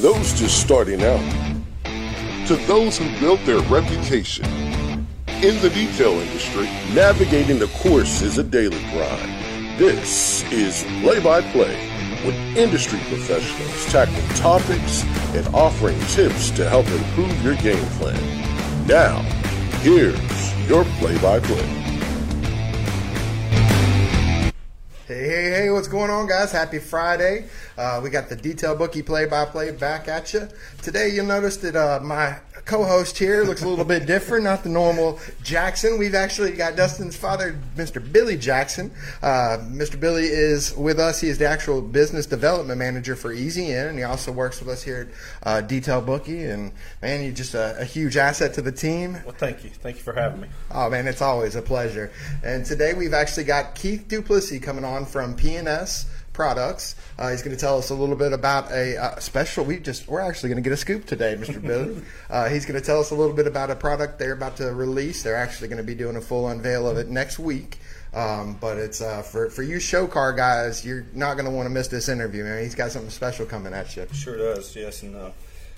those just starting out, to those who built their reputation. In the detail industry, navigating the course is a daily grind. This is Play by Play with industry professionals tackling topics and offering tips to help improve your game plan. Now, here's your play by play. Hey, hey, hey, what's going on, guys? Happy Friday. Uh, we got the Detail Bookie play by play back at you. Today, you'll notice that uh, my co host here looks a little bit different, not the normal Jackson. We've actually got Dustin's father, Mr. Billy Jackson. Uh, Mr. Billy is with us. He is the actual business development manager for Easy In, and he also works with us here at uh, Detail Bookie. And, man, you're just a, a huge asset to the team. Well, thank you. Thank you for having me. Oh man, it's always a pleasure. And today we've actually got Keith Duplessis coming on from PNS Products. Uh, he's going to tell us a little bit about a uh, special. We just we're actually going to get a scoop today, Mr. Billy. Uh, he's going to tell us a little bit about a product they're about to release. They're actually going to be doing a full unveil of it next week. Um, but it's uh, for for you show car guys. You're not going to want to miss this interview, man. He's got something special coming at you. Sure does. Yes, and uh,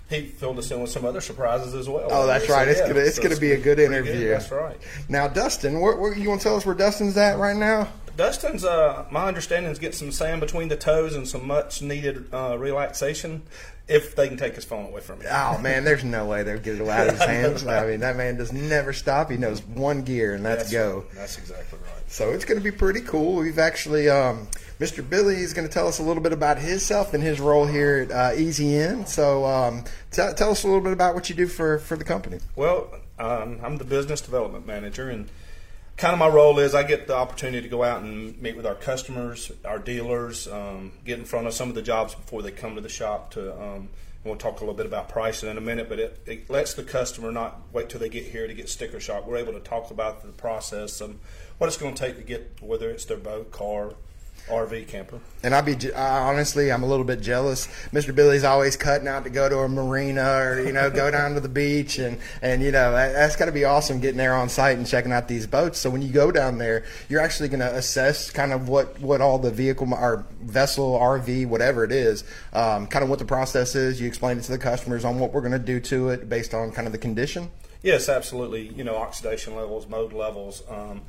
he filled us in with some other surprises as well. Oh, that's So, right. It's yeah, gonna it's so gonna be a good interview. That's right. Now, Dustin, where, where, you want to tell us where Dustin's at right now? Dustin's, uh, my understanding is getting some sand between the toes and some much needed uh, relaxation if they can take his phone away from him. Oh man, there's no way they'll get it out of his hands. I mean, that man does never stop. He knows one gear, and that's, go. right. That's exactly right. So it's going to be pretty cool. We've actually, um, Mr. Billy is going to tell us a little bit about himself and his role here at uh, Easy In. So um, t- tell us a little bit about what you do for, for the company. Well, um, I'm the business development manager, and kind of my role is I get the opportunity to go out and meet with our customers, our dealers, um, get in front of some of the jobs before they come to the shop. To um, we'll talk a little bit about pricing in a minute, but it, it lets the customer not wait till they get here to get sticker shock. We're able to talk about the process and what it's going to take to get whether it's their boat, car, RV, camper. And I'll be I, honestly, I'm a little bit jealous. Mr. Billy's always cutting out to go to a marina or you know go down to the beach, and and you know that, that's got to be awesome getting there on site and checking out these boats. So when you go down there, you're actually going to assess kind of what what all the vehicle or vessel, RV, whatever it is, um, kind of what the process is. You explain it to the customers on what we're going to do to it based on kind of the condition. Yes, absolutely. You know, oxidation levels, mode levels, um,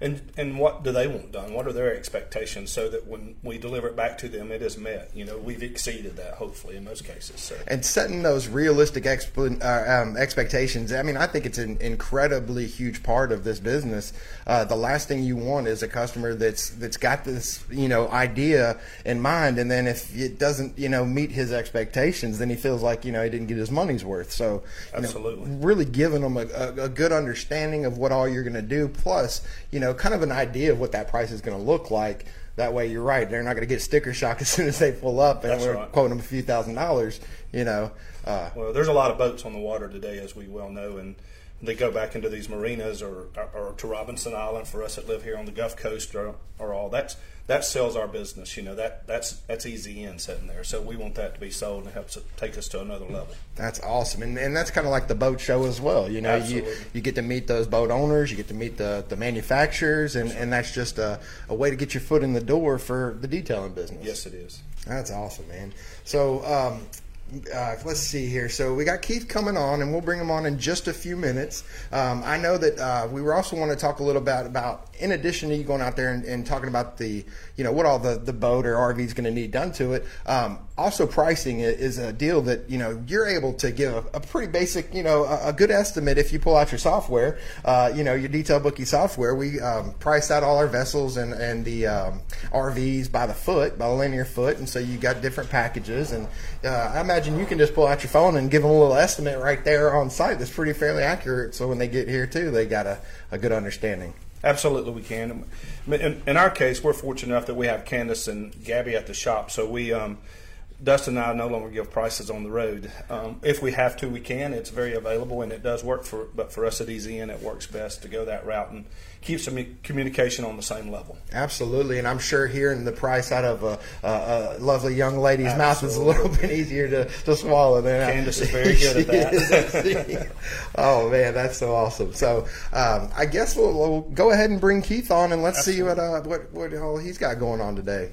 and and what do they want done? What are their expectations so that when we deliver it back to them, it is met? You know, we've exceeded that hopefully in most cases. So and setting those realistic exp- uh, um, expectations. I mean, I think it's an incredibly huge part of this business. Uh, the last thing you want is a customer that's that's got this you know idea in mind, and then if it doesn't you know meet his expectations, then he feels like you know he didn't get his money's worth. So you know, Absolutely. really giving them a, a, a good understanding of what all you're going to do, plus you know kind of an idea of what that price is going to look like. That way, you're right. They're not going to get sticker shock as soon as they pull up, and That's we're right. quoting them a few thousand dollars. You know, uh, Well, there's a lot of boats on the water today, as we well know, and they go back into these marinas or, or, to Robinson Island for us that live here on the Gulf Coast or, or all. That's that sells our business. You know that that's that's easy in sitting there. So we want that to be sold and helps take us to another level. That's awesome, and, and that's kind of like the boat show as well. You know, you you get to meet those boat owners, you get to meet the, the manufacturers, and, and that's just a, a way to get your foot in the door for the detailing business. Yes, it is. That's awesome, man. So um, uh, let's see here. So we got Keith coming on, and we'll bring him on in just a few minutes. Um, I know that uh, we were also want to talk a little bit about, in addition to you going out there and, and talking about the, you know, what all the, the boat or RV is going to need done to it. Um, also, pricing is a deal that you know you're able to give a, pretty basic, you know, a, a good estimate if you pull out your software. Uh, you know, your detail bookie software. We um, price out all our vessels and and the um, RVs by the foot, by the linear foot, and so you got different packages. And uh, I imagine you can just pull out your phone and give them a little estimate right there on site. That's pretty fairly accurate. So when they get here too, they got a, a good understanding. Absolutely, we can. In, in our case, we're fortunate enough that we have Candace and Gabby at the shop, so we. Um, Dustin and I no longer give prices on the road. Um, if we have to, we can. It's very available and it does work for. But for us at Easy In, it works best to go that route and keep some communication on the same level. Absolutely, and I'm sure hearing the price out of a, a, a lovely young lady's mouth is a little bit easier to, to swallow than Candace is very good at that. is, isn't she? oh man, that's so awesome. So um, I guess we'll, we'll go ahead and bring Keith on, and let's see what uh, what what all he's got going on today.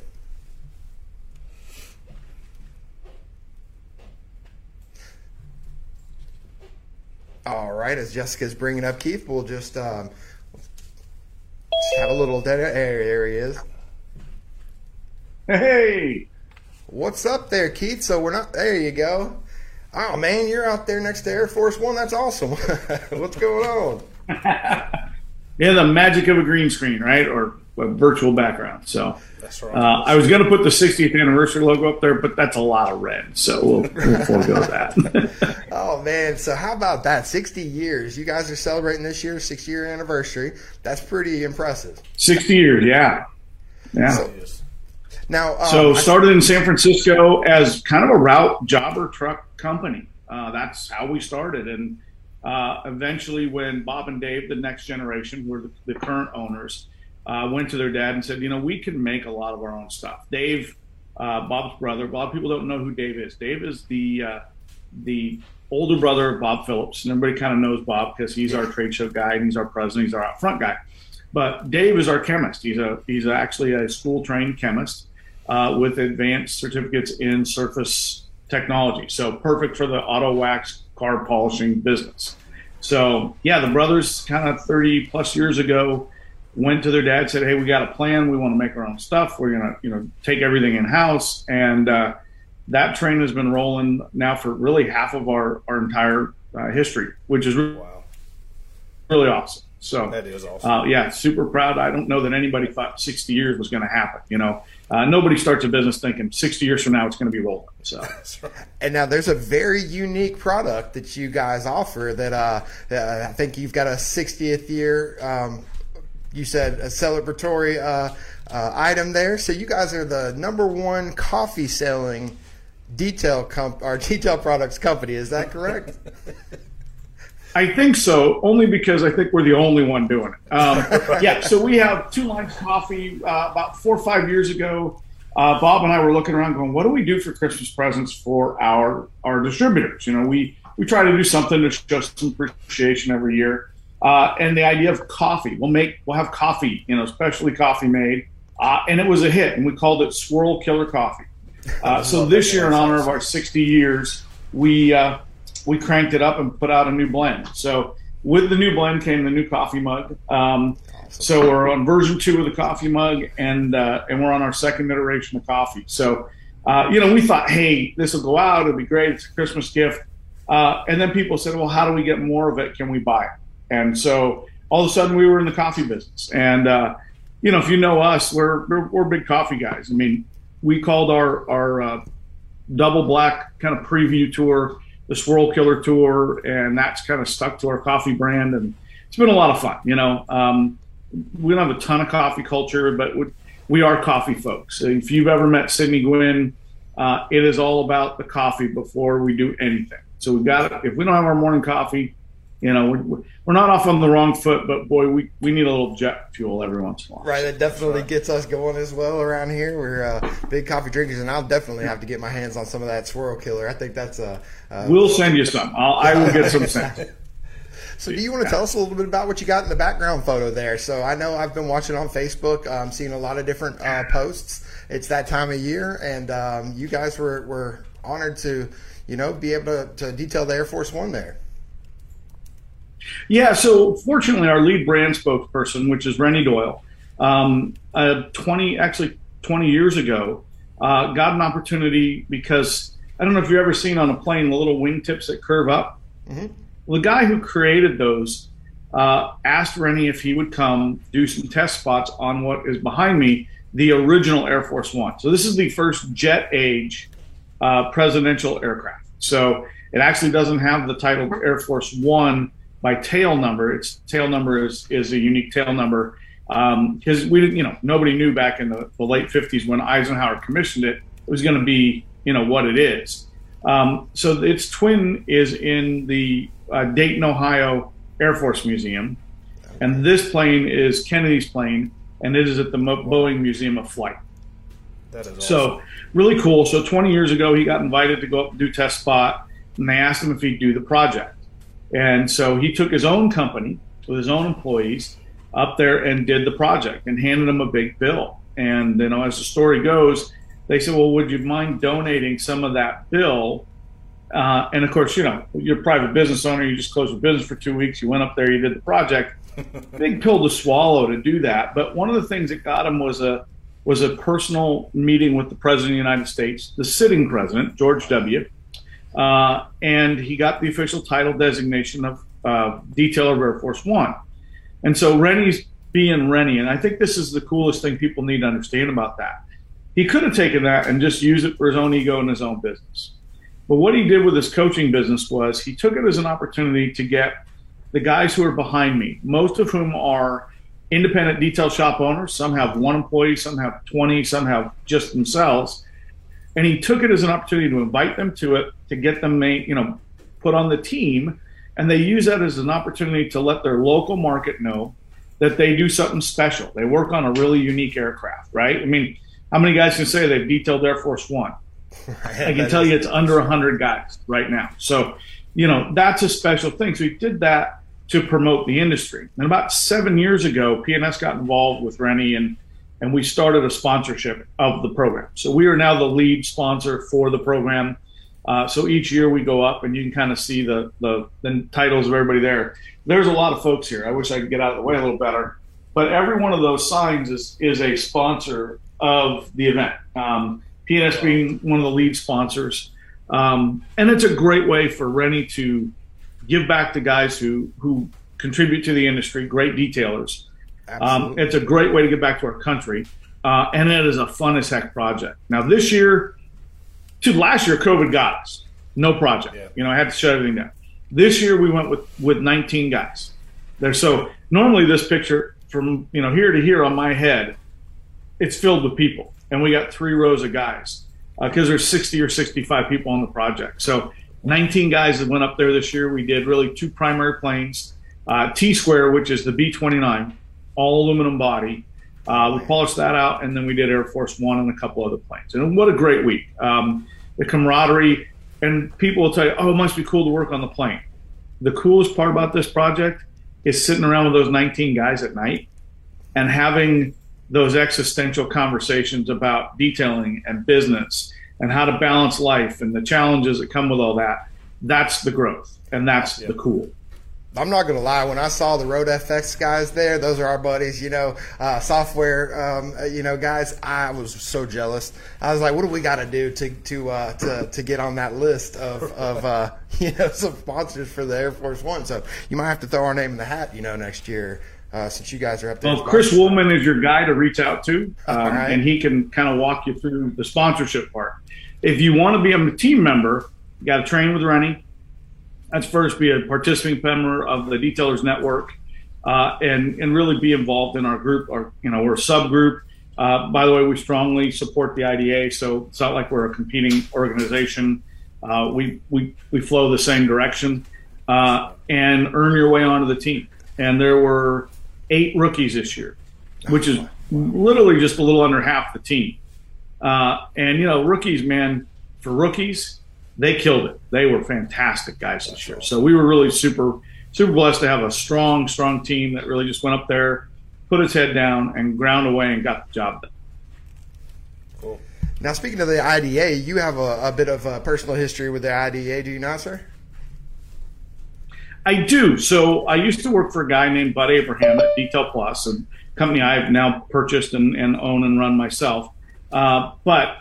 All right, as Jessica's bringing up Keith, we'll just, um, just have a little dead air. There he is. Hey, what's up there, Keith? So we're not there. You go. Oh man, you're out there next to Air Force One. That's awesome. what's going on? yeah, the magic of a green screen, right, or virtual background. So That's right. uh, I was going to put the 60th anniversary logo up there, but that's a lot of red, so we'll, we'll forego that. Oh man, so how about that? 60 years. You guys are celebrating this year's 60 year anniversary. That's pretty impressive. 60 years, yeah, yeah. Is. Now, um, So started in San Francisco as kind of a route jobber truck company. Uh, that's how we started, and uh, eventually, when Bob and Dave, the next generation, were the, the current owners, uh, went to their dad and said, "You know, we can make a lot of our own stuff." Dave, uh, Bob's brother. A lot of people don't know who Dave is. Dave is the uh, the older brother of Bob Phillips, and everybody kind of knows Bob because he's our trade show guy and he's our president. He's our out front guy. But Dave is our chemist. He's a he's actually a school trained chemist uh, with advanced certificates in surface technology. So perfect for the auto wax car polishing business. So yeah, the brothers kind of 30 plus years ago went to their dad, said, "Hey, we got a plan. We want to make our own stuff. We're gonna, you know, take everything in house." And uh, that train has been rolling now for really half of our our entire uh, history, which is really, Wow. really awesome. So That is awesome. uh, yeah, super proud. I don't know that anybody thought 60 years was going to happen. You know, uh, nobody starts a business thinking 60 years from now it's going to be rolling. So That's right. and now there's a very unique product that you guys offer that uh, uh, I think you've got a 60th year. Um, you said a celebratory uh, uh, item there. So you guys are the number one coffee selling detail comp or detail products company. Is that correct? I think so, only because I think we're the only one doing it. Um, yeah, so we have two lines of coffee. Uh, about four or five years ago, uh, Bob and I were looking around, going, "What do we do for Christmas presents for our our distributors?" You know, we we try to do something to show some appreciation every year. Uh, and the idea of coffee, we'll make we'll have coffee, you know, specially coffee made, uh, and it was a hit, and we called it Swirl Killer Coffee. Uh, so this year, in honor of our 60 years, we uh, we cranked it up and put out a new blend. So with the new blend came the new coffee mug. Um, so we're on version two of the coffee mug, and uh, and we're on our second iteration of coffee. So uh, you know, we thought, hey, this will go out. It'll be great. It's a Christmas gift. Uh, and then people said, well, how do we get more of it? Can we buy it? And so all of a sudden, we were in the coffee business. And uh, you know, if you know us, we're, we're we're big coffee guys. I mean, we called our our uh, double black kind of preview tour the Swirl Killer tour, and that's kind of stuck to our coffee brand, and it's been a lot of fun. You know, um, we don't have a ton of coffee culture, but we, we are coffee folks. If you've ever met Sydney Gwynn, uh, it is all about the coffee before we do anything. So we've got it if we don't have our morning coffee, you know, we're, we're not off on the wrong foot, but boy, we, we need a little jet fuel every once in a while. Right, that definitely gets us going as well around here. We're uh, big coffee drinkers, and I'll definitely have to get my hands on some of that swirl killer. I think that's a. Uh, We'll send you some. I'll, I will get some sent. so, do you want to tell us a little bit about what you got in the background photo there? So, I know I've been watching on Facebook, um, seeing a lot of different uh, posts. It's that time of year, and um, you guys were, were honored to, you know, be able to, to detail the Air Force One there. Yeah, so fortunately, our lead brand spokesperson, which is Renny Doyle, um, uh, 20, actually 20 years ago, uh, got an opportunity because I don't know if you've ever seen on a plane the little wingtips that curve up. Mhm. Well, the guy who created those uh, asked Renny if he would come do some test spots on what is behind me, the original Air Force One. So this is the first jet age uh, presidential aircraft. So it actually doesn't have the title Air Force One by tail number. Its tail number is is a unique tail number because we didn't, you know, nobody knew back in the, the late '50s when Eisenhower commissioned it, it was going to be, you know, what it is. Um, so its twin is in the uh, Dayton, Ohio Air Force Museum, and this plane is Kennedy's plane, and it is at the Mo- Boeing Museum of Flight. That is awesome. So really cool. So 20 years ago, he got invited to go up and do test spot, and they asked him if he'd do the project. And so he took his own company with his own employees up there and did the project and handed them a big bill. And you know, as the story goes, they said, "Well, would you mind donating some of that bill Uh, and of course, you know, you're a private business owner. You just closed your business for two weeks. You went up there, you did the project. Big pill to swallow to do that. But one of the things that got him was a was a personal meeting with the president of the United States, the sitting president, George W. Uh, and he got the official title designation of uh, detailer of Air Force One. And so Renny's being Renny, and I think this is the coolest thing people need to understand about that. He could have taken that and just used it for his own ego and his own business. But what he did with his coaching business was he took it as an opportunity to get the guys who are behind me, most of whom are independent detail shop owners. Some have one employee, some have 20, some have just themselves. And he took it as an opportunity to invite them to it, to get them, made, you know, put on the team. And they use that as an opportunity to let their local market know that they do something special. They work on a really unique aircraft, right? I mean, how many guys can say they've detailed Air Force One? I can tell you it's under 100 guys right now. So, you know, that's a special thing. So we did that to promote the industry. And about seven years ago, PNS got involved with Renny and and we started a sponsorship of the program. So we are now the lead sponsor for the program. Uh, so each year we go up and you can kind of see the, the, the titles of everybody there. There's a lot of folks here. I wish I could get out of the way a little better. But every one of those signs is, is a sponsor of the event. Um, PNS being one of the lead sponsors. Um, and it's a great way for Renny to give back to guys who, who contribute to the industry, great detailers. Um, it's a great way to get back to our country. Uh, and it is a fun as heck project. Now, this year, to last year, COVID got us. No project. Yeah. You know, I had to shut everything down. This year, we went with, with 19 guys. There, so normally this picture from you know here to here on my head, it's filled with people and we got three rows of guys because uh, there's 60 or 65 people on the project. So 19 guys that went up there this year. We did really two primary planes, uh, T Square, which is the B-29, all aluminum body. Uh, we polished that out, and then we did Air Force One and a couple other planes. And what a great week! Um, the camaraderie, and people will tell you, "Oh, it must be cool to work on the plane." The coolest part about this project is sitting around with those 19 guys at night and having those existential conversations about detailing and business and how to balance life and the challenges that come with all that. That's the growth and that's yeah. the cool. I'm not gonna lie. When I saw the Road FX guys there, those are our buddies. You know, uh, software. Um, uh, you know, guys. I was so jealous. I was like, "What do we got to do to to uh, to to get on that list of of uh, you know some sponsors for the Air Force One?" So you might have to throw our name in the hat. You know, next year uh, since you guys are up there. Well, Chris Woolman is your guy to reach out to, um, right. and he can kind of walk you through the sponsorship part. If you want to be a team member, you got to train with Renny. That's first be a participating member of the Detailers Network, uh, and and really be involved in our group. Or you know, we're a subgroup. Uh, by the way, we strongly support the IDA, so it's not like we're a competing organization. Uh, we we we flow the same direction, uh, and earn your way onto the team. And there were eight rookies this year, which is literally just a little under half the team. Uh, and you know, rookies, man, for rookies, they killed it. They were fantastic guys this year. So we were really super, super blessed to have a strong, strong team that really just went up there, put its head down, and ground away and got the job done. Cool. Now, speaking of the IDA, you have a, a bit of a personal history with the IDA, do you not, sir? I do. So I used to work for a guy named Bud Abraham at Detail Plus, a company I've now purchased and, and own and run myself. Uh, but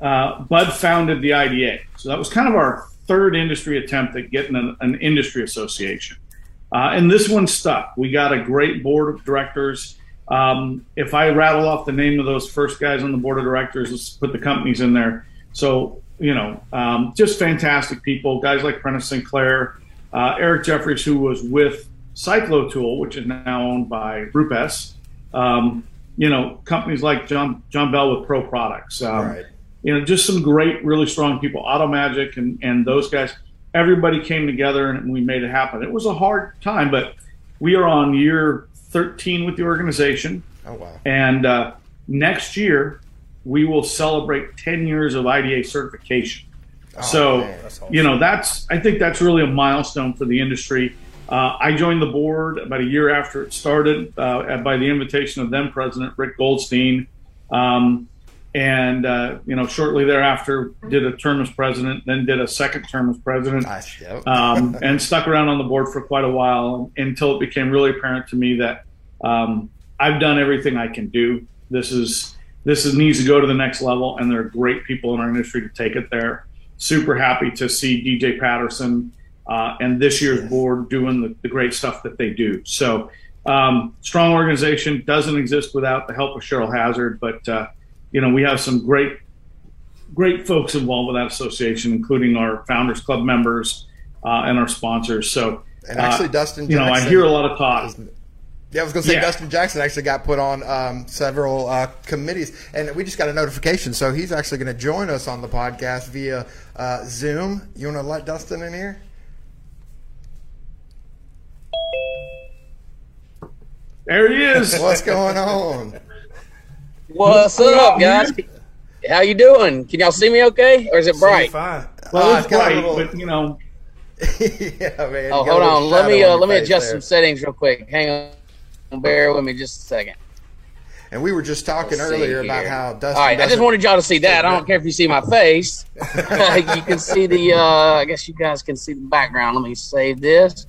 uh, Bud founded the IDA. So that was kind of our third industry attempt at getting an, an industry association. Uh, and this one stuck. We got a great board of directors. Um, if I rattle off the name of those first guys on the board of directors, let's put the companies in there. So, you know, um, just fantastic people, guys like Prentice Sinclair, uh, Eric Jeffries, who was with Cyclotool, which is now owned by Rupes. Um, you know, companies like John John Bell with Pro Products. Um, right. You know, just some great, really strong people. Automagic and and those guys. Everybody came together and we made it happen. It was a hard time, but we are on year 13 with the organization. Oh wow! And uh, next year we will celebrate 10 years of IDA certification. Oh, so, awesome. you know, that's I think that's really a milestone for the industry. Uh, I joined the board about a year after it started uh, by the invitation of then President Rick Goldstein. Um, and uh, you know, shortly thereafter, did a term as president, then did a second term as president, Nice. Yep. um, and stuck around on the board for quite a while until it became really apparent to me that um, I've done everything I can do. This is this is, needs to go to the next level, and there are great people in our industry to take it there. Super happy to see DJ Patterson uh, and this year's Yes. board doing the, the great stuff that they do. So, um, strong organization doesn't exist without the help of Cheryl Hazard, but uh, you know we have some great great folks involved with that association, including our Founders Club members uh, and our sponsors. So, And actually, uh, Dustin you know, I hear a lot of talk. Yeah, I was going to say Yeah. Dustin Jackson actually got put on um, several uh, committees, and we just got a notification, so he's actually going to join us on the podcast via uh, Zoom. You want to let Dustin in here? There he is. What's going on? What's up, guys? How you doing? Can y'all see me okay, or is it bright? Fine. Well, Uh, it's got a bright, little- but you know, yeah, man. Oh, you got a hold on. Let me uh, let me adjust there. some settings real quick. Hang on. Bear with me just a second. And we were just talking Let's earlier about how Dustin. All right, I just wanted y'all to see that. I don't care if you see my face. you can see the. Uh, I guess you guys can see the background. Let me save this.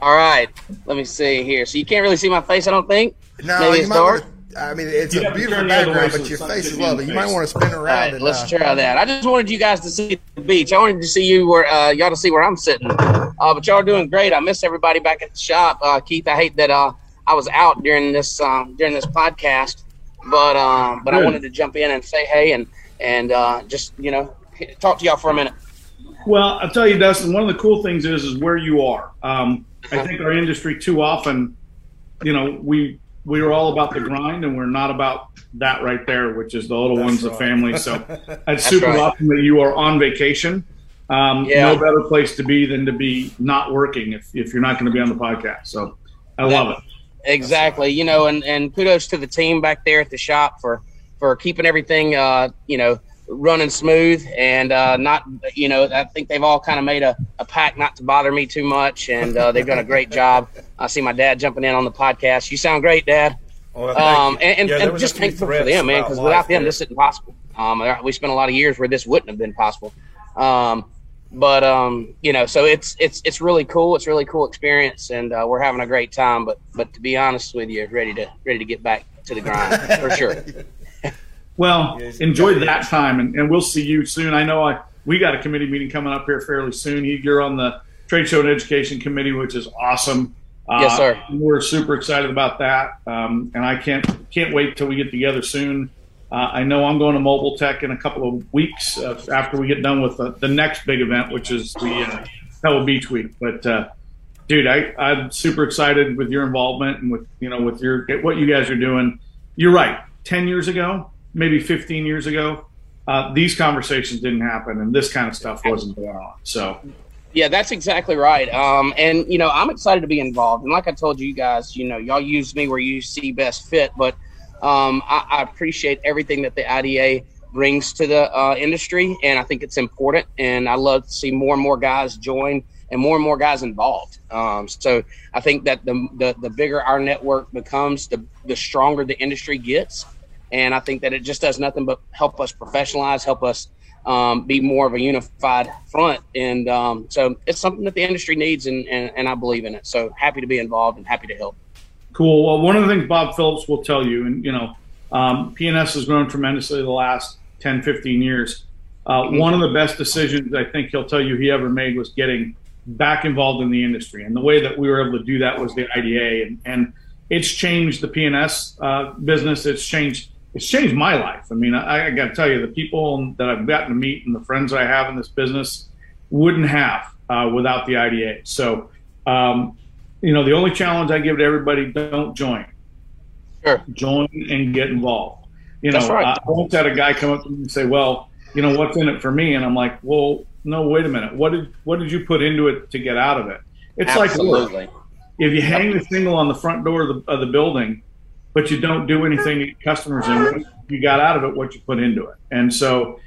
All right, let me see here. So you can't really see my face, I don't think. No, Maybe you it's might dark. Wanna- I mean, it's You a beautiful turn the other way background, but your face is lovely. You might want to spin around. right, and, let's uh, try that. I just wanted you guys to see the beach. I wanted to see you where uh, y'all to see where I'm sitting. Uh, but y'all are doing great. I miss everybody back at the shop. Uh, Keith, I hate that uh, I was out during this um, during this podcast, but um, but I wanted to jump in and say hey and and uh, just you know talk to y'all for a minute. well, I'll tell you, Dustin. One of the cool things is is where you are. Um, I think our industry too often, you know, we we are all about the grind, and we're not about that right there, which is the little That's ones, the family. So it's super right. awesome that you are on vacation. Um, Yeah. No better place to be than to be not working if, if you're not going to be on the podcast. So I love it. Exactly. You know, and, and kudos to the team back there at the shop for for keeping everything uh, you know running smooth and uh, not you know I think they've all kind of made a, a pact not to bother me too much and uh, they've done a great job. I see my dad jumping in on the podcast. You sound great, Dad. Well, Um, and and, Yeah, and just thankful for them, man, because without them, there. this isn't possible. Um, we spent a lot of years where this wouldn't have been possible. Um, but um, you know, so it's it's it's really cool. It's a really cool experience, and uh, we're having a great time. But but to be honest with you, ready to ready to get back to the grind for sure. Well, Yeah, enjoy that time, and, and we'll see you soon. I know I we got a committee meeting coming up here fairly soon. You- You're on the Trade Show and Education Committee, which is awesome. Uh, Yes, sir. We're super excited about that, um, and I can't can't wait till we get together soon. Uh, I know I'm going to Mobile Tech in a couple of weeks uh, after we get done with the, the next big event, which is the uh, Pebble Beach Week. But uh, dude, I, I'm super excited with your involvement and with you know with your what you guys are doing. You're right. Ten years ago, maybe 15 years ago, uh, these conversations didn't happen, and this kind of stuff wasn't going on. So Yeah, that's exactly right. Um, and you know, I'm excited to be involved. And like I told you guys, you know, y'all use me where you see best fit. But um, I, I appreciate everything that the IDA brings to the uh, industry, and I think it's important. And I love to see more and more guys join and more and more guys involved. Um, so I think that the, the the bigger our network becomes, the the stronger the industry gets. And I think that it just does nothing but help us professionalize, help us um, be more of a unified front. And um, so it's something that the industry needs, and, and, and I believe in it. So happy to be involved and happy to help. cool. Well, one of the things Bob Phillips will tell you, and you know, um, PNS has grown tremendously the last 10, 15 years. Uh, one of the best decisions I think he'll tell you he ever made was getting back involved in the industry. And the way that we were able to do that was the IDA. And, and it's changed the PNS uh, business. It's changed. It's changed my life. I mean, I, I got to tell you, the people that I've gotten to meet and the friends I have in this business wouldn't have uh, without the IDA. So, um, you know, the only challenge I give to everybody: don't join. Sure. Join and get involved. You know, right. I once had a guy come up to me and say, "Well, you know, what's in it for me?" And I'm like, "Well, no, wait a minute. What did what did you put into it to get out of it?" It's like work. If you hang the single on the front door of the, of the building, but you don't do anything to customers in, you got out of it what you put into it. And so,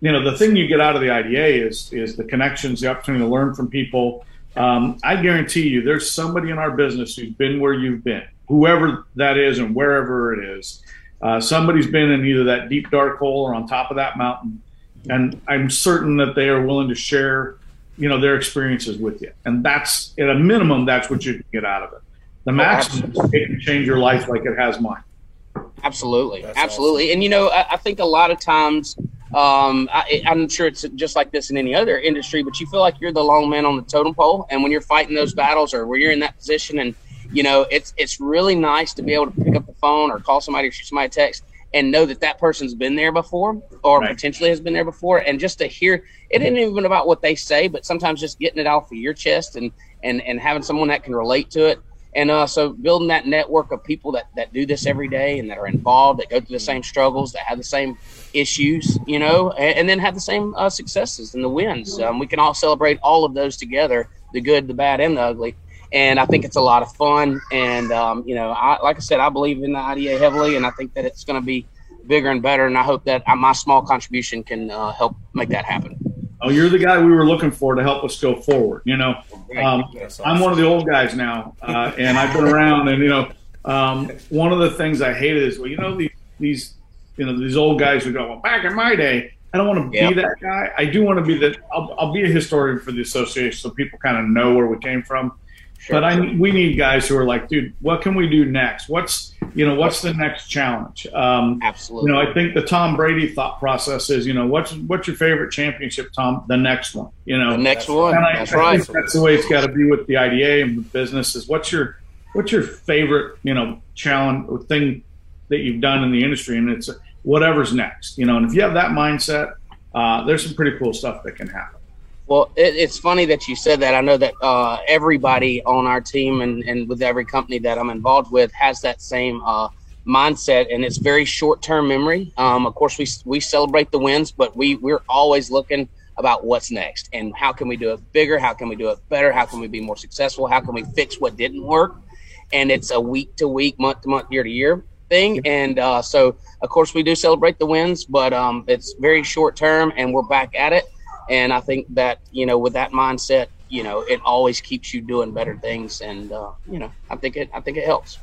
you know, the thing you get out of the IDA is is the connections, the opportunity to learn from people. Um, I guarantee you, there's somebody in our business who's been where you've been, whoever that is and wherever it is. Uh, somebody's been in either that deep dark hole or on top of that mountain, and I'm certain that they are willing to share, you know, their experiences with you. And that's at a minimum, that's what you can get out of it. The maximum, it can change your life like it has mine. Absolutely, That's absolutely. Awesome. And you know, I, I, think a lot of times, um, I, am sure it's just like this in any other industry, but you feel like you're the long man on the totem pole, and when you're fighting those battles or where you're in that position, and you know, it's it's really nice to be able to pick up the phone or call somebody or shoot somebody a text and know that that person's been there before or right. potentially has been there before, and just to hear it isn't even about what they say, but sometimes just getting it off of your chest and and and having someone that can relate to it and uh, so building that network of people that, that do this every day and that are involved that go through the same struggles that have the same issues you know and, and then have the same uh, successes and the wins. Um, we can all celebrate all of those together the good the bad and the ugly. And i think it's a lot of fun. And um, you know I, like i said i believe in the ida heavily and i think that it's going to be bigger and better. And i hope that uh, my small contribution can uh, help make that happen Oh, you're the guy we were looking for to help us go forward. You know, um, I'm one of the old guys now, uh, and I've been around. And you know, um, one of the things I hated is well, you know, these these you know these old guys who go, well, back in my day, I don't want to yep. be that guy. I do want to be that. I'll, I'll be a historian for the association, so people kind of know where we came from. Sure, but I we need guys who are like, dude, what can we do next? What's you know what's the next challenge? Um, Absolutely. You know, I think the Tom Brady thought process is, you know, what's what's your favorite championship, Tom? The next one. You know, the next one. I, that's I right. that's the way it's got to be with the IDA and with businesses. What's your what's your favorite you know challenge or thing that you've done in the industry? And it's whatever's next. You know, and if you have that mindset, uh, there's some pretty cool stuff that can happen. Well, it, it's funny that you said that. I know that uh, everybody on our team and, and with every company that I'm involved with has that same uh, mindset, and it's very short term memory. Um, of course, we we celebrate the wins, but we we're always looking about what's next and how can we do it bigger? How can we do it better? How can we be more successful? How can we fix what didn't work? And it's a week to week, month to month, year to year thing. And uh, so, of course, we do celebrate the wins, but um, it's very short term, and we're back at it. And I think that, you know, with that mindset, you know, it always keeps you doing better things. And, uh, you know, I think it, I think it helps.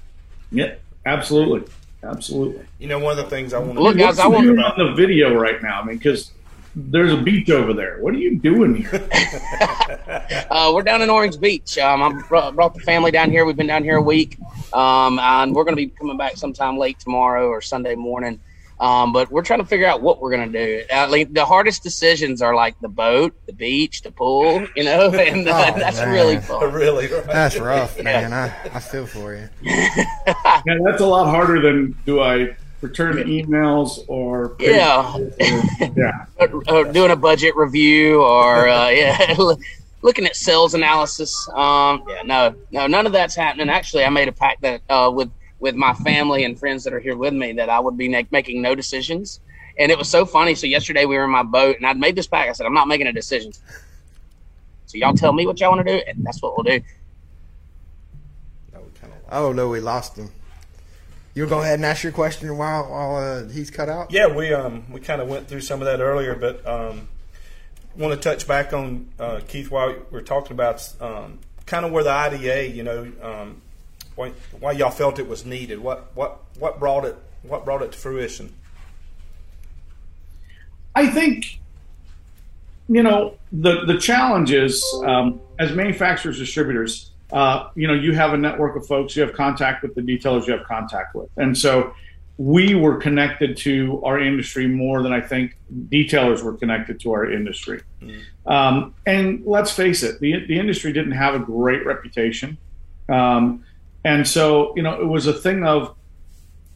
Yeah, absolutely. Absolutely. You know, one of the things I want to look, guys, I want to on the video right now. I mean, because there's a beach over there. What are you doing here? uh, we're down in Orange Beach. Um, I brought, brought, the family down here. We've been down here a week, um, and we're going to be coming back sometime late tomorrow or Sunday morning. Um, but we're trying to figure out what we're going to do. Uh, like, the hardest decisions are like the boat, the beach, the pool, you know, and uh, oh, that's man. really fun. Really, right. that's rough, man. I, I feel for you. yeah, that's a lot harder than do I return emails or yeah, or, yeah, or, doing a budget review or uh, yeah. Looking at sales analysis, um, yeah, no, no, none of that's happening. Actually, I made a pact that uh, with with my family and friends that are here with me that I would be making no decisions. And it was so funny. So yesterday we were in my boat and I'd made this pack. I said, I'm not making a decision. So y'all tell me what y'all want to do, and that's what we'll do. Oh no, we lost him. You'll go ahead and ask your question while while uh, he's cut out. Yeah, we um we kind of went through some of that earlier, but um want to touch back on uh, Keith while we're talking about um, kind of where the IDA, you know, um, why, why y'all felt it was needed. What what what brought it what brought it to fruition? I think you know the the challenge is um, as manufacturers distributors. Uh, you know, you have a network of folks. You have contact with the detailers. You have contact with, and so we were connected to our industry more than I think detailers were connected to our industry. Mm. Um, and let's face it, the, the industry didn't have a great reputation. Um, and so, you know, it was a thing of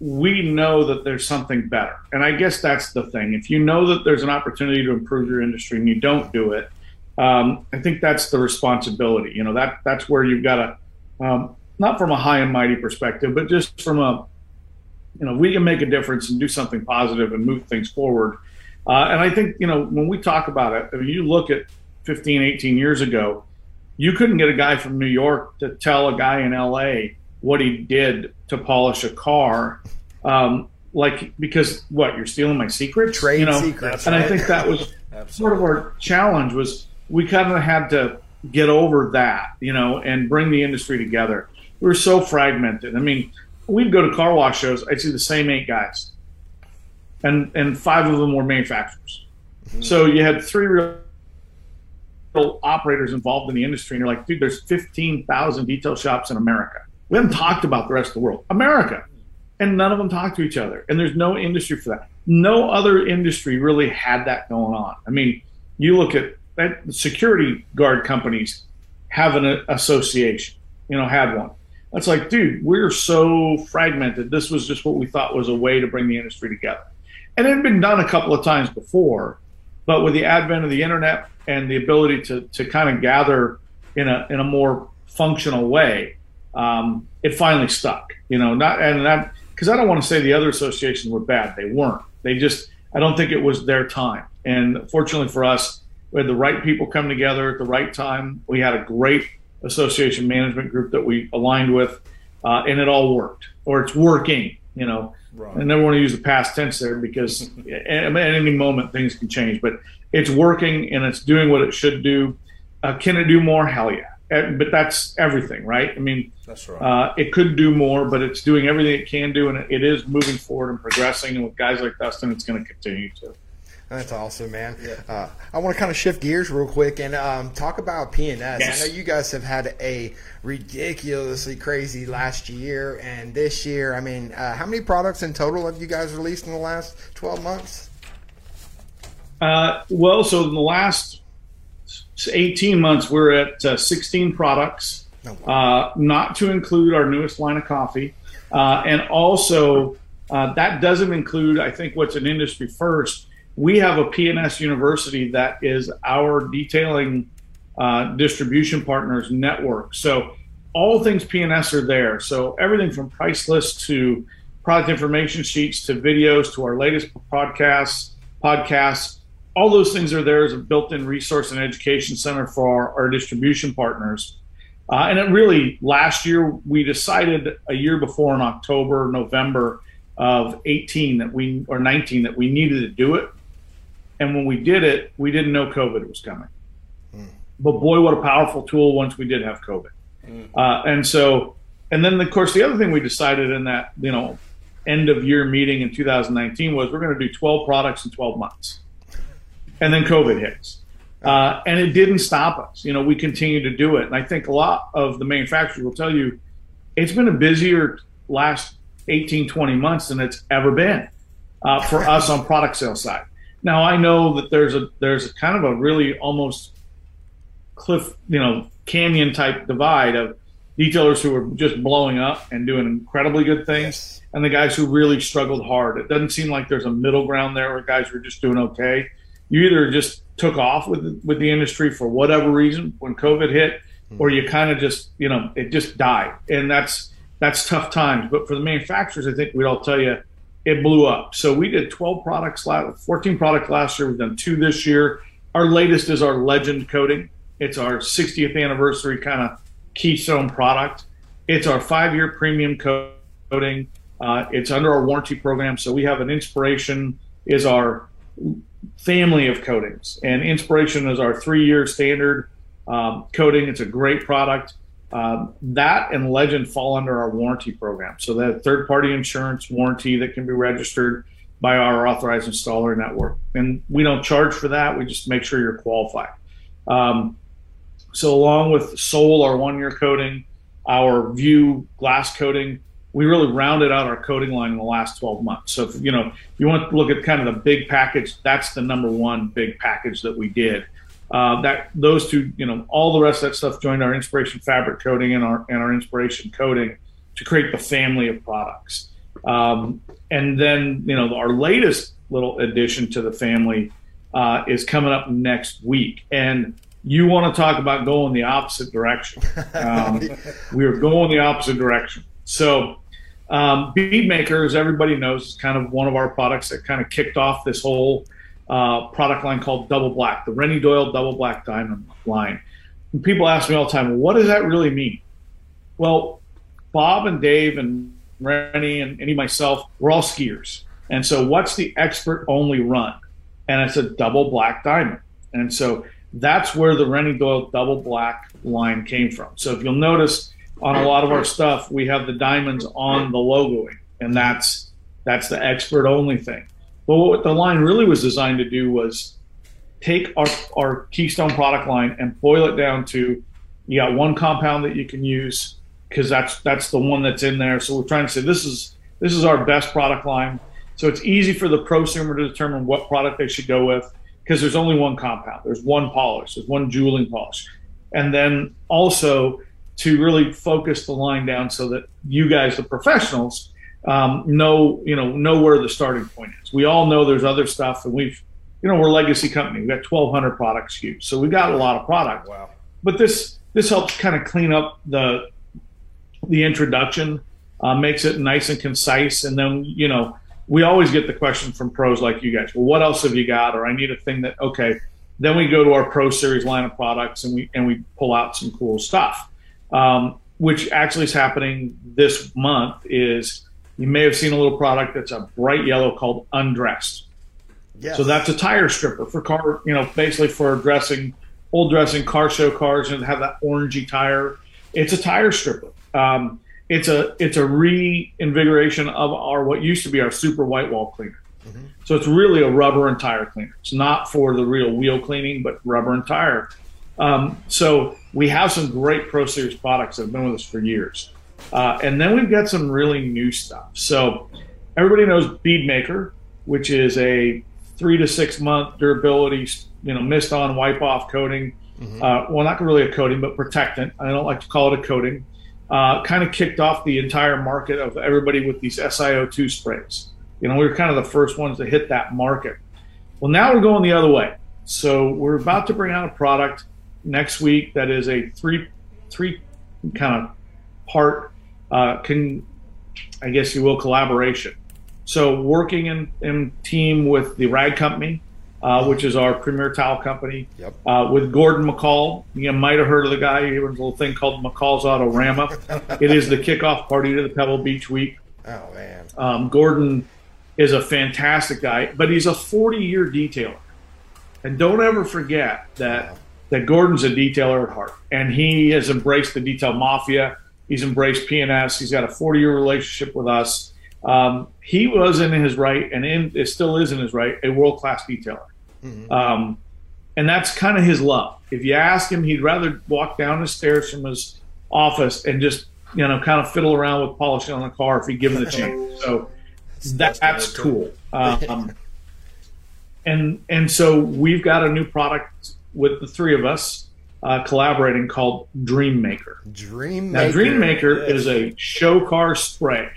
we know that there's something better. And I guess that's the thing. If you know that there's an opportunity to improve your industry and you don't do it, um, I think that's the responsibility. You know, that that's where you've got to, um, not from a high and mighty perspective, but just from a, you know, we can make a difference and do something positive and move things forward. Uh, and I think, you know, when we talk about it, I mean, you look at 15, 18 years ago, you couldn't get a guy from New York to tell a guy in LA what he did to polish a car. Um, like because what you're stealing my secret, trade you know? secrets, and right. I think that was sort of our challenge was we kind of had to get over that, you know, and bring the industry together. We were so fragmented. I mean, we'd go to car wash shows. I'd see the same eight guys, and and five of them were manufacturers. Mm-hmm. So you had three real operators involved in the industry, and you're like, dude, there's 15,000 detail shops in America. We haven't talked about the rest of the world, America, and none of them talk to each other. And there's no industry for that. No other industry really had that going on. I mean, you look at that security guard companies have an association, you know, had one. That's like, dude, we're so fragmented. This was just what we thought was a way to bring the industry together. And it had been done a couple of times before, but with the advent of the internet and the ability to, to kind of gather in a, in a more functional way, um, it finally stuck, you know, not, and that, cause I don't want to say the other associations were bad. They weren't, they just, I don't think it was their time. And fortunately for us, we had the right people come together at the right time. We had a great association management group that we aligned with, uh, and it all worked, or it's working. You know, right. I never want to use the past tense there because at any moment things can change, but it's working and it's doing what it should do. Uh, can it do more? Hell yeah. But that's everything, right? I mean, that's right. Uh, it could do more, but it's doing everything it can do, and it, it is moving forward and progressing. And with guys like Dustin, it's going to continue to. That's awesome, man. Yeah. Uh, I want to kind of shift gears real quick and um, talk about PNS. Yes. I know you guys have had a ridiculously crazy last year and this year. I mean, uh, how many products in total have you guys released in the last 12 months? Uh, well, so in the last 18 months, we're at uh, 16 products, wow. Uh, not to include our newest line of coffee. Uh, and also, that doesn't include, I think, what's an industry first we have a PNS University that is our detailing uh, distribution partners network. So all things PNS are there. So everything from price lists to product information sheets to videos to our latest podcasts, podcasts, all those things are there as a built-in resource and education center for our, our distribution partners. Uh, and it really, last year we decided a year before in October, November of 18 that we or 19 that we needed to do it and when we did it, we didn't know COVID was coming. Mm. But boy, what a powerful tool once we did have COVID. Mm. Uh, and so, and then of course, the other thing we decided in that, you know, end of year meeting in 2019 was we're going to do 12 products in 12 months. And then COVID hits. Uh, and it didn't stop us. You know, we continue to do it. And I think a lot of the manufacturers will tell you it's been a busier last 18, 20 months than it's ever been uh, for us on product sales side. Now I know that there's a there's a kind of a really almost cliff, you know, canyon type divide of detailers who are just blowing up and doing incredibly good things, yes. and the guys who really struggled hard. It doesn't seem like there's a middle ground there where guys were just doing okay. You either just took off with with the industry for whatever reason when COVID hit, mm-hmm. or you kind of just you know it just died, and that's that's tough times. But for the manufacturers, I think we'd all tell you it blew up. So we did 12 products, last, 14 products last year. We've done two this year. Our latest is our Legend coating. It's our 60th anniversary kind of keystone product. It's our five-year premium coating. Uh, it's under our warranty program, so we have an Inspiration is our family of coatings, and Inspiration is our three-year standard um, coating. It's a great product. Um, that and Legend fall under our warranty program. So that third party insurance warranty that can be registered by our authorized installer network. And we don't charge for that. We just make sure you're qualified. Um, so along with Soul, our one year coating, our View glass coating, we really rounded out our coating line in the last 12 months. So, if, you know, if you want to look at kind of the big package, that's the number one big package that we did. Uh, that those two, you know, all the rest of that stuff joined our inspiration fabric coating and our and our inspiration coating to create the family of products. Um, and then, you know, our latest little addition to the family uh, is coming up next week. And you want to talk about going the opposite direction. Um, we are going the opposite direction. So, um, Bead Makers, everybody knows, is kind of one of our products that kind of kicked off this whole uh, product line called Double Black, the Renny Doyle Double Black Diamond line. And people ask me all the time, what does that really mean? Well, Bob and Dave and Renny and any myself, we're all skiers. And so, what's the expert only run? And it's a double black diamond. And so, that's where the Renny Doyle double black line came from. So, if you'll notice, on a lot of our stuff, we have the diamonds on the logoing, and that's that's the expert only thing. But what the line really was designed to do was take our, our Keystone product line and boil it down to you got one compound that you can use because that's that's the one that's in there. So we're trying to say this is this is our best product line. So it's easy for the prosumer to determine what product they should go with because there's only one compound. There's one polish. There's one jeweling polish, and then also to really focus the line down so that you guys, the professionals, um, know you know know where the starting point is. We all know there's other stuff, and we've you know we're a legacy company. We've got 1,200 product SKUs, so we've got a lot of product. Wow. But this this helps kind of clean up the the introduction, uh, makes it nice and concise, and then you know we always get the question from pros like you guys. Well, what else have you got? Or I need a thing that okay. Then we go to our Pro Series line of products and we and we pull out some cool stuff, um, which actually is happening this month. Is you may have seen a little product that's a bright yellow called Undressed. Yes. So that's a tire stripper for car, you know, basically for dressing old dressing car show cars and have that orangey tire. It's a tire stripper. Um, it's a it's a reinvigoration of our what used to be our super white wall cleaner. Mm-hmm. So it's really a rubber and tire cleaner. It's not for the real wheel cleaning, but rubber and tire. Um, so we have some great Pro Series products that have been with us for years, uh, and then we've got some really new stuff. So everybody knows Bead Maker, which is a three to six month durability, you know, mist on, wipe off coating. Mm-hmm. Uh, well, not really a coating, but protectant. I don't like to call it a coating. Uh, kind of kicked off the entire market of everybody with these SiO2 sprays. You know, we were kind of the first ones to hit that market. Well, now we're going the other way. So we're about to bring out a product next week that is a three three kind of part uh, can I guess you will collaboration. So working in, in team with the Rag Company, uh, which is our premier towel company, Yep. uh, with Gordon McCall. You might have heard of the guy. He runs a little thing called McCall's Autorama. it is the kickoff party to the Pebble Beach Week. Oh man. Um, Gordon is a fantastic guy, but he's a 40 year detailer. And don't ever forget that that Gordon's a detailer at heart, and he has embraced the detail mafia. He's embraced PNS. He's got a 40 year relationship with us. Um, he was in his right, and in, it still is in his right, a world class detailer. Mm-hmm. Um, and that's kind of his love. If you ask him, he'd rather walk down the stairs from his office and just you know kind of fiddle around with polishing on a car if he given the chance. So that, that's cool. Um, and and so we've got a new product with the three of us uh, collaborating called Dream Maker. Dream Now, Maker. Dream Maker Yes. is a show car spray.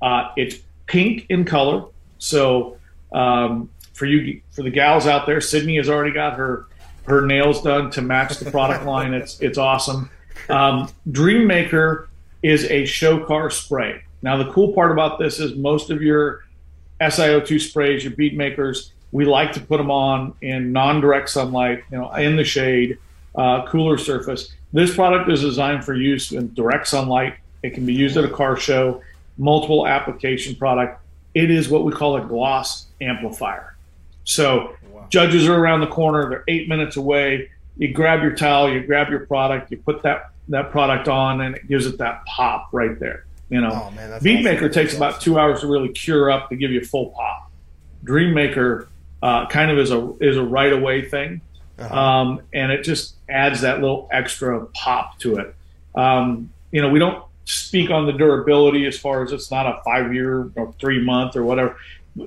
Uh, it's pink in color. So um, for you, for the gals out there, Sydney has already got her her nails done to match the product line. It's it's awesome. Um, Dream Maker is a show car spray. Now the cool part about this is most of your SiO2 sprays, your bead makers, we like to put them on in non-direct sunlight, you know, in the shade, uh, cooler surface. This product is designed for use in direct sunlight. It can be used at a car show, multiple application product. It is what we call a gloss amplifier. So judges are around the corner. They're eight minutes away. You grab your towel, you grab your product, you put that that product on, and it gives it that pop right there. You know, Oh, man, Bead awesome. Maker takes about two hours to really cure up to give you a full pop. Dream Maker uh, kind of is a is a right away thing, Uh-huh. um, and it just adds that little extra pop to it. Um, you know, we don't speak on the durability as far as it's not a five year or three month or whatever.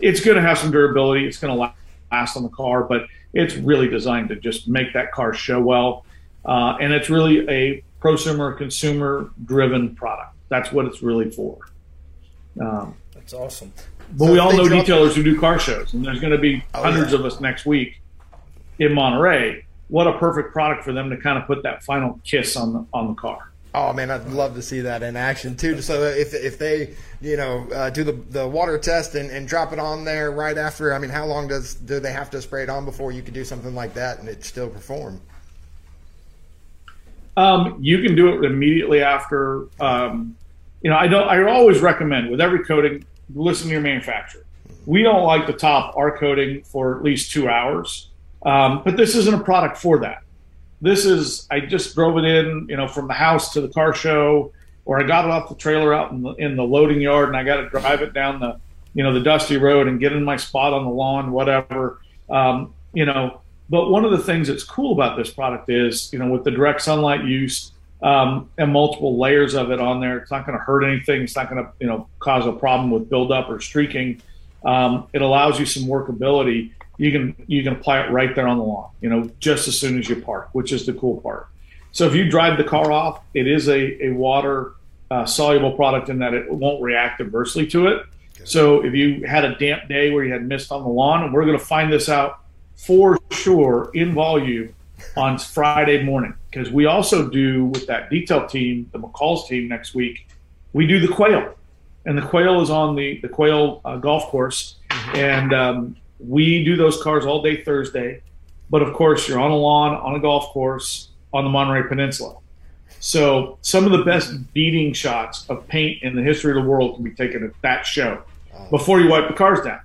It's going to have some durability. It's going to last on the car, but it's really designed to just make that car show well. Uh, and it's really a prosumer, consumer driven product. That's what it's really for. Um, That's awesome. But So we all know drop- detailers who do car shows, and there's going to be Oh, hundreds yeah. of us next week in Monterey. What a perfect product for them to kind of put that final kiss on the on the car. Oh man, I'd love to see that in action too. So if if they you know uh, do the the water test and, and drop it on there right after, I mean, how long does do they have to spray it on before you could do something like that and it still perform? Um, you can do it immediately after. Um, you know, I don't. I always recommend with every coating, listen to your manufacturer. We don't like to top our coating for at least two hours, um, but this isn't a product for that. This is. I just drove it in, you know, from the house to the car show. or I got it off the trailer out in the, in the loading yard and I got to drive it down the, you know, the dusty road and get in my spot on the lawn, whatever. Um, you know, but one of the things that's cool about this product is, you know, with the direct sunlight use um, and multiple layers of it on there, it's not going to hurt anything. It's not going to, you know, cause a problem with buildup or streaking. Um, it allows you some workability. You can you can apply it right there on the lawn, you know, just as soon as you park, which is the cool part. So if you drive the car off, it is a, a water uh, soluble product in that it won't react adversely to it. So if you had a damp day where you had mist on the lawn, and we're going to find this out for sure in volume on Friday morning because we also do with that detail team, the McCall's team next week, we do the quail, and the quail is on the the quail uh, golf course, mm-hmm. and um, we do those cars all day Thursday. But of course, you're on a lawn on a golf course on the Monterey Peninsula. So some of the best beading shots of paint in the history of the world can be taken at that show before you wipe the cars down.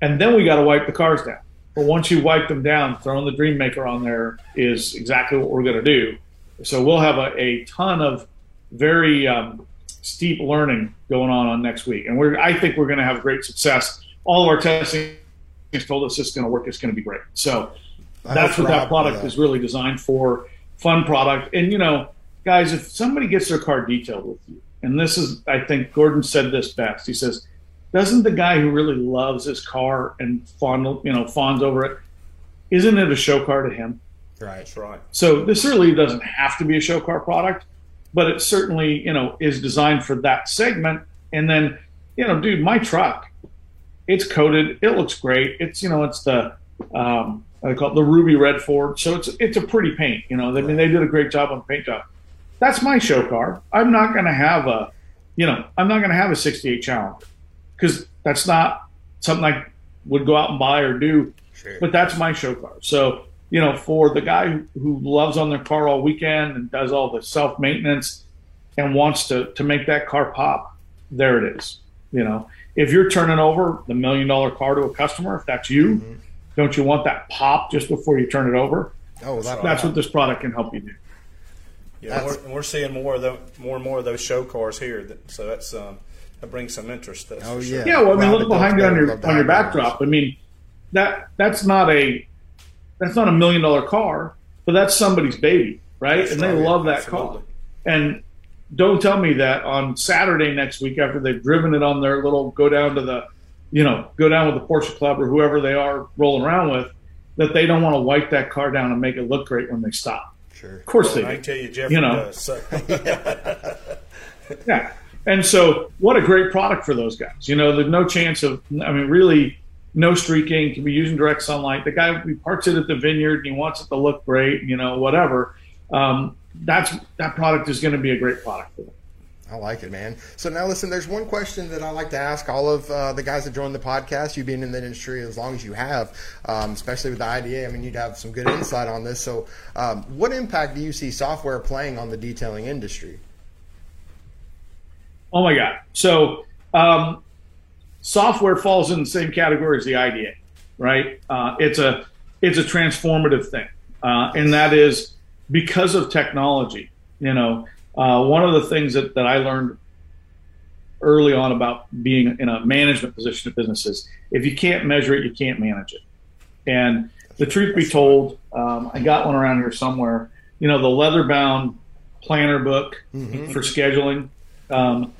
And then we got to wipe the cars down. But once you wipe them down, throwing the Dream Maker on there is exactly what we're going to do. So we'll have a, a ton of very um, steep learning going on on next week, and we're I think we're going to have great success. All of our testing has told us it's going to work. It's going to be great. So that's what that product is really designed for. Fun product, and you know, guys, if somebody gets their car detailed with you, and this is, I think Gordon said this best. He says, doesn't the guy who really loves his car and fondle, you know, fawns over it, isn't it a show car to him? Right, That's right. So this really doesn't have to be a show car product, but it certainly, you know, is designed for that segment. And then, you know, dude, my truck, it's coated, it looks great. It's, you know, it's the um, I call it the ruby red Ford. So it's it's a pretty paint. You know, I mean, they did a great job on the paint job. That's my show car. I'm not going to have a, you know, I'm not going to have a 68 Challenger because that's not something I would go out and buy or do. Sure. But that's my show car. So you know, for the guy who loves on their car all weekend and does all the self maintenance and wants to to make that car pop, there it is. You know, if you're turning over the million dollar car to a customer, if that's you, mm-hmm. don't you want that pop just before you turn it over? Oh, that, that's what this product can help you do. Yeah, we're, we're, seeing more of the more and more of those show cars here. That, so that's um, that brings some interest. oh yeah, sure. yeah. Well, I mean, look behind you on your on your backdrop. I mean, that that's not a that's not a million dollar car, but that's somebody's baby, right? That's and they love that Absolutely. car. And don't tell me that on Saturday next week after they've driven it on their little go down to the, you know, go down with the Porsche Club or whoever they are rolling around with, that they don't want to wipe that car down and make it look great when they stop. Sure. Of course well, they. I tell you, Jeff. you know. does. So. yeah. And so, what a great product for those guys. You know, there's no chance of. I mean, really, no streaking, can be using direct sunlight. The guy he parks it at the vineyard and he wants it to look great, you know, whatever. Um, that's that product is going to be a great product for them. I like it, man. So now, listen. There's one question that I like to ask all of uh, the guys that join the podcast. You being in the industry as long as you have, um, especially with the IDA, I mean, you'd have some good insight on this. So, um, what impact do you see software playing on the detailing industry? Oh my God! So, um, software falls in the same category as the IDA, right? Uh, it's a it's a transformative thing, uh, and that is because of technology. You know, uh, one of the things that, that I learned early on about being in a management position of businesses, if you can't measure it, you can't manage it. And the truth be told, um, I got one around here somewhere. You know, the leather bound planner book mm-hmm. for scheduling. Um,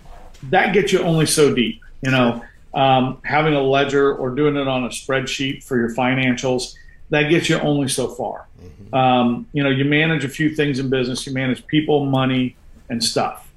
that gets you only so deep. You know, um, having a ledger or doing it on a spreadsheet for your financials, that gets you only so far. Mm-hmm. Um, you know, you manage a few things in business. You manage people, money, and stuff.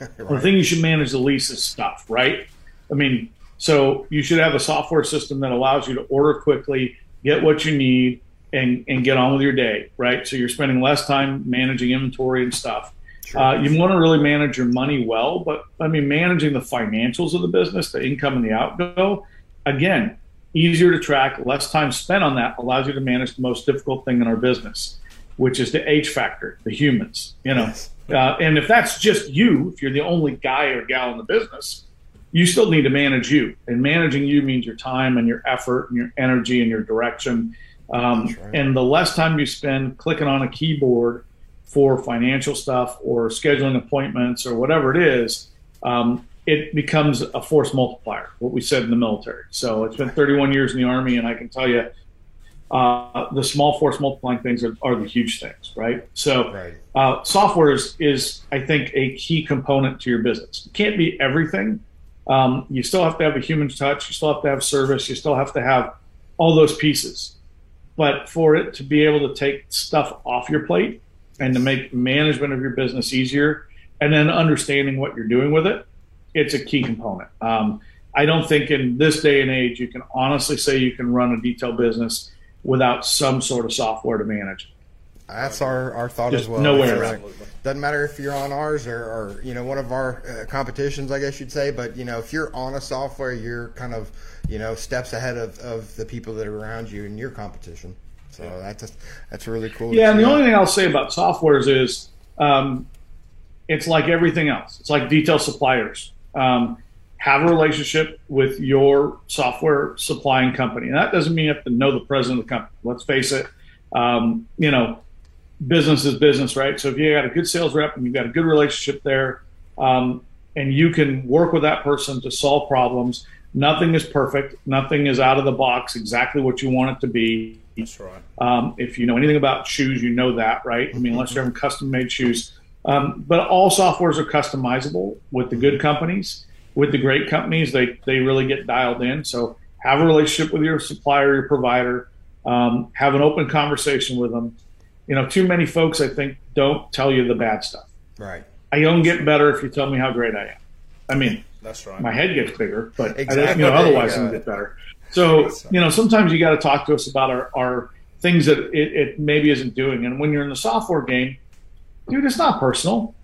right. The thing you should manage the least is stuff, right? I mean, so you should have a software system that allows you to order quickly, get what you need, and, and get on with your day, right? So you're spending less time managing inventory and stuff. Sure. Uh, you want to really manage your money well, but I mean, managing the financials of the business, the income and the outgo, again, easier to track, less time spent on that allows you to manage the most difficult thing in our business, which is the H factor, the humans. You know, yes. uh, and if that's just you, if you're the only guy or gal in the business, you still need to manage you, and managing you means your time and your effort and your energy and your direction. Um, right. And the less time you spend clicking on a keyboard for financial stuff or scheduling appointments or whatever it is, um, it becomes a force multiplier, what we said in the military. So it's been 31 years in the Army, and I can tell you uh, the small force multiplying things are, are the huge things, right? So right. Uh, software is, is, I think, a key component to your business. It can't be everything. Um, you still have to have a human touch. You still have to have service. You still have to have all those pieces. But for it to be able to take stuff off your plate and to make management of your business easier, and then understanding what you're doing with it, it's a key component. Um, I don't think in this day and age you can honestly say you can run a detail business without some sort of software to manage. That's our, our thought Just as well. No way around. Doesn't matter if you're on ours or, or you know one of our uh, competitions, I guess you'd say. But you know if you're on a software, you're kind of you know steps ahead of, of the people that are around you in your competition. So that's that's really cool. Yeah, and the only thing I'll say about softwares is um, it's like everything else. It's like detail suppliers. Um, have a relationship with your software supplying company. And that doesn't mean you have to know the president of the company. Let's face it. Um, you know, business is business, right? So if you got a good sales rep and you've got a good relationship there, um, and you can work with that person to solve problems, nothing is perfect. Nothing is out of the box exactly what you want it to be. That's right. Um, if you know anything about shoes, you know that, right? I mean, unless you're having custom made shoes. Um, but all softwares are customizable with the good companies with the great companies, they they really get dialed in. So have a relationship with your supplier, your provider. Um, have an open conversation with them. You know, too many folks I think don't tell you the bad stuff. Right. I don't get better if you tell me how great I am. I mean, that's right. My head gets bigger, but exactly. I, you know, otherwise I'm get better. So you know, sometimes you got to talk to us about our, our things that it, it maybe isn't doing. And when you're in the software game, dude, it's not personal.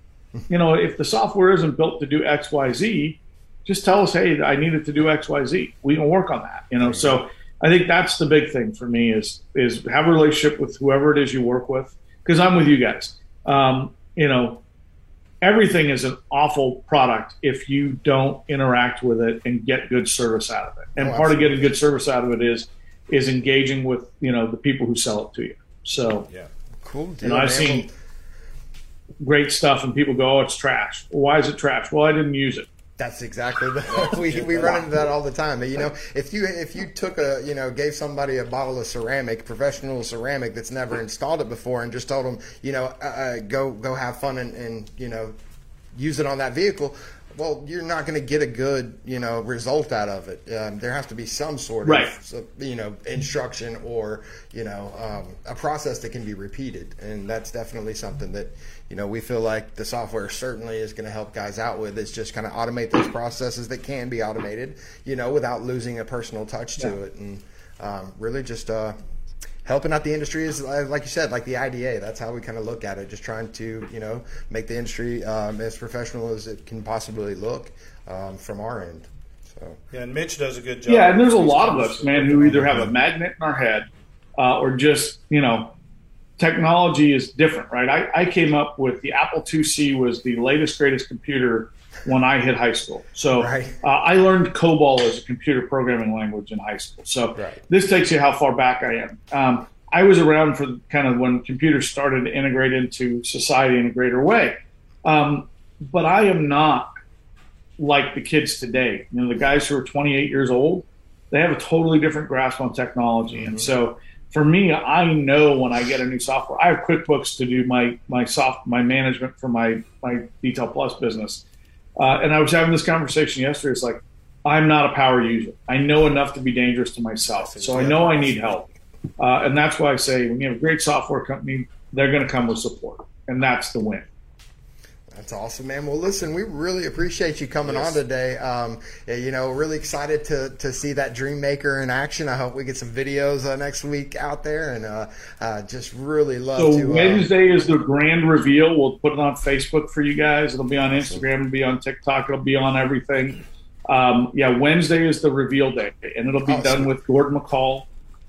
You know, if the software isn't built to do X, Y, Z, just tell us, hey, I needed to do X, Y, Z. We can work on that. You know, so I think that's the big thing for me is is have a relationship with whoever it is you work with. Because I'm with you guys. Um, you know, everything is an awful product if you don't interact with it and get good service out of it. And oh, part of getting good service out of it is is engaging with you know the people who sell it to you. So yeah, cool. Deal, you know, I've seen great stuff and people go, "Oh, it's trash." Well, why is it trash? Well, I didn't use it. That's exactly the, we, we run into that all the time. You know, if you if you took a you know gave somebody a bottle of ceramic, professional ceramic that's never installed it before, and just told them you know uh, uh go go have fun and, and you know use it on that vehicle, well, you're not going to get a good, you know, result out of it. Um, there has to be some sort right. of, you know, instruction or, you know, um, a process that can be repeated, and that's definitely something that, you know, we feel like the software certainly is going to help guys out with. Is just kind of automate those processes that can be automated, you know, without losing a personal touch to yeah. it, and um, really just. Uh, helping out the industry is uh, like you said, like the IDA. That's how we kind of look at it. Just trying to you know make the industry um, as professional as it can possibly look um, from our end. So yeah, and Mitch does a good job. Yeah, and there's a lot of us, man, who either have a magnet in our head uh, or just you know. Technology is different, right? I, I came up with the Apple IIc was the latest, greatest computer when I hit high school. So right. uh, I learned COBOL as a computer programming language in high school. So right. this takes you how far back I am. Um, I was around for kind of when computers started to integrate into society in a greater way. Um, but I am not like the kids today. You know, the guys who are 28 years old, they have a totally different grasp on technology. Mm-hmm. And so for me, I know when I get a new software, I have QuickBooks to do my my soft my management for my my Detail Plus business. Uh, and I was having this conversation yesterday. It's like, I'm not a power user. I know enough to be dangerous to myself. So I know I need help. Uh, and that's why I say when you have a great software company, they're going to come with support. And that's the win. That's awesome, man. Well, listen, we really appreciate you coming yes. on today. Um, you know, really excited to, to see that Dream Maker in action. I hope we get some videos uh, next week out there, and uh, uh, just really love so to. So uh, Wednesday is the grand reveal. We'll put it on Facebook for you guys. It'll be on Instagram. It'll be on TikTok. It'll be on everything. Um, yeah, Wednesday is the reveal day, and it'll be awesome. done with Gordon McCall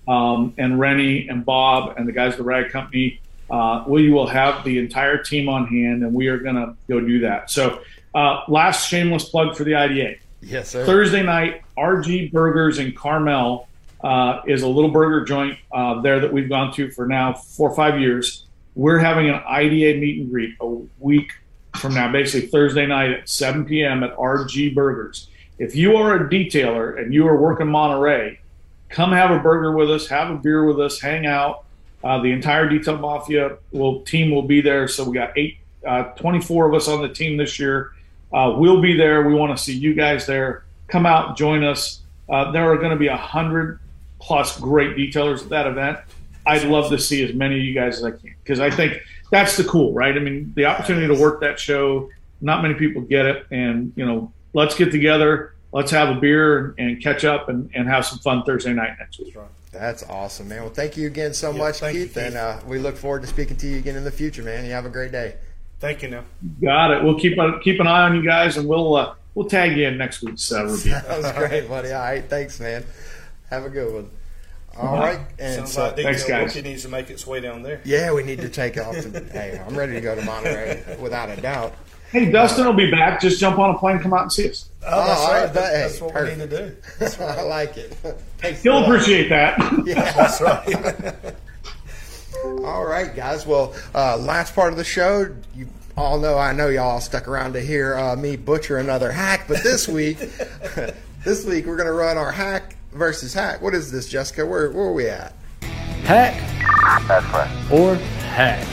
um, and Renny and Bob and the guys at the Rag Company uh, we will have the entire team on hand, and we are going to go do that. So, uh, last shameless plug for the IDA. Yes, sir. Thursday night, RG Burgers in Carmel uh, is a little burger joint uh, there that we've gone to for now four or five years. we're having an IDA meet and greet a week from now, basically Thursday night at 7 p.m. at RG Burgers. If you are a detailer and you are working Monterey, come have a burger with us, have a beer with us, hang out. Uh, the entire Detail Mafia will team will be there. So we got eight, uh, 24 of us on the team this year. Uh, we'll be there. We want to see you guys there. Come out, join us. Uh, there are going to be a hundred plus great detailers at that event. I'd love to see as many of you guys as I can because I think that's the cool, right? I mean, the opportunity to work that show, not many people get it, and you know, let's get together, let's have a beer and catch up and, and have some fun Thursday night next week. That's awesome, man. Well, thank you again so much, thank you, Keith, Keith. and uh, we look forward to speaking to you again in the future, man. You have a great day. Thank you. Now, Got it. We'll keep keep an eye on you guys, and we'll uh, we'll tag you in next week's uh, review. That was great, buddy. All right, thanks, man. Have a good one. All right, and sounds so like detail Thanks, guys. booking needs to make its way down there. yeah, we need to take off. To, hey, I'm ready to go to Monterey without a doubt. Hey, Dustin will be back. Just jump on a plane, come out and see us. Oh, that's I right. bet- hey, That's what we need to do. That's right. I like it. Thanks. He'll appreciate that. Yeah, That's right. All right, guys. Well, uh, last part of the show, you all know. I know y'all stuck around to hear uh, me butcher another hack, but this week, this week we're gonna run our hack versus hack. What is this, Jessica? Where where are we at? Hack That's right. or hack.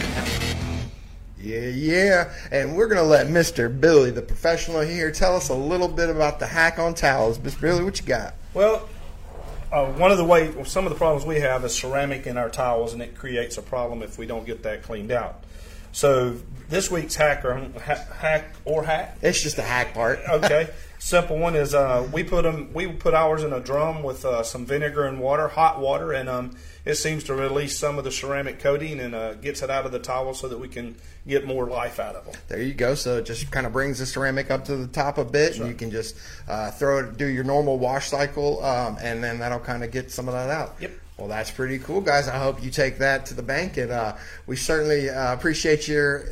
Yeah, yeah. And we're going to let Mr. Billy, the professional here, tell us a little bit about the hack on towels. Mr. Billy, what you got? Well, uh, one of the way, some of the problems we have is ceramic in our towels, and it creates a problem if we don't get that cleaned out. So this week's hacker, ha- hack or hack, It's just a hack part. okay. Simple one is uh, we put them. We put ours in a drum with uh, some vinegar and water, hot water, and um, it seems to release some of the ceramic coating and uh, gets it out of the towel so that we can get more life out of them. There you go. So it just kind of brings the ceramic up to the top a bit, and you can just uh, throw it, do your normal wash cycle, um, and then that'll kind of get some of that out. Yep. Well, that's pretty cool, guys. I hope you take that to the bank, and uh, we certainly uh, appreciate your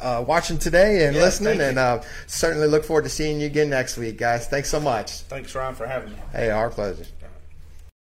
uh, watching today and Yeah, listening, and uh, certainly look forward to seeing you again next week, guys. Thanks so much. Thanks, Ryan, for having me. Hey, our pleasure.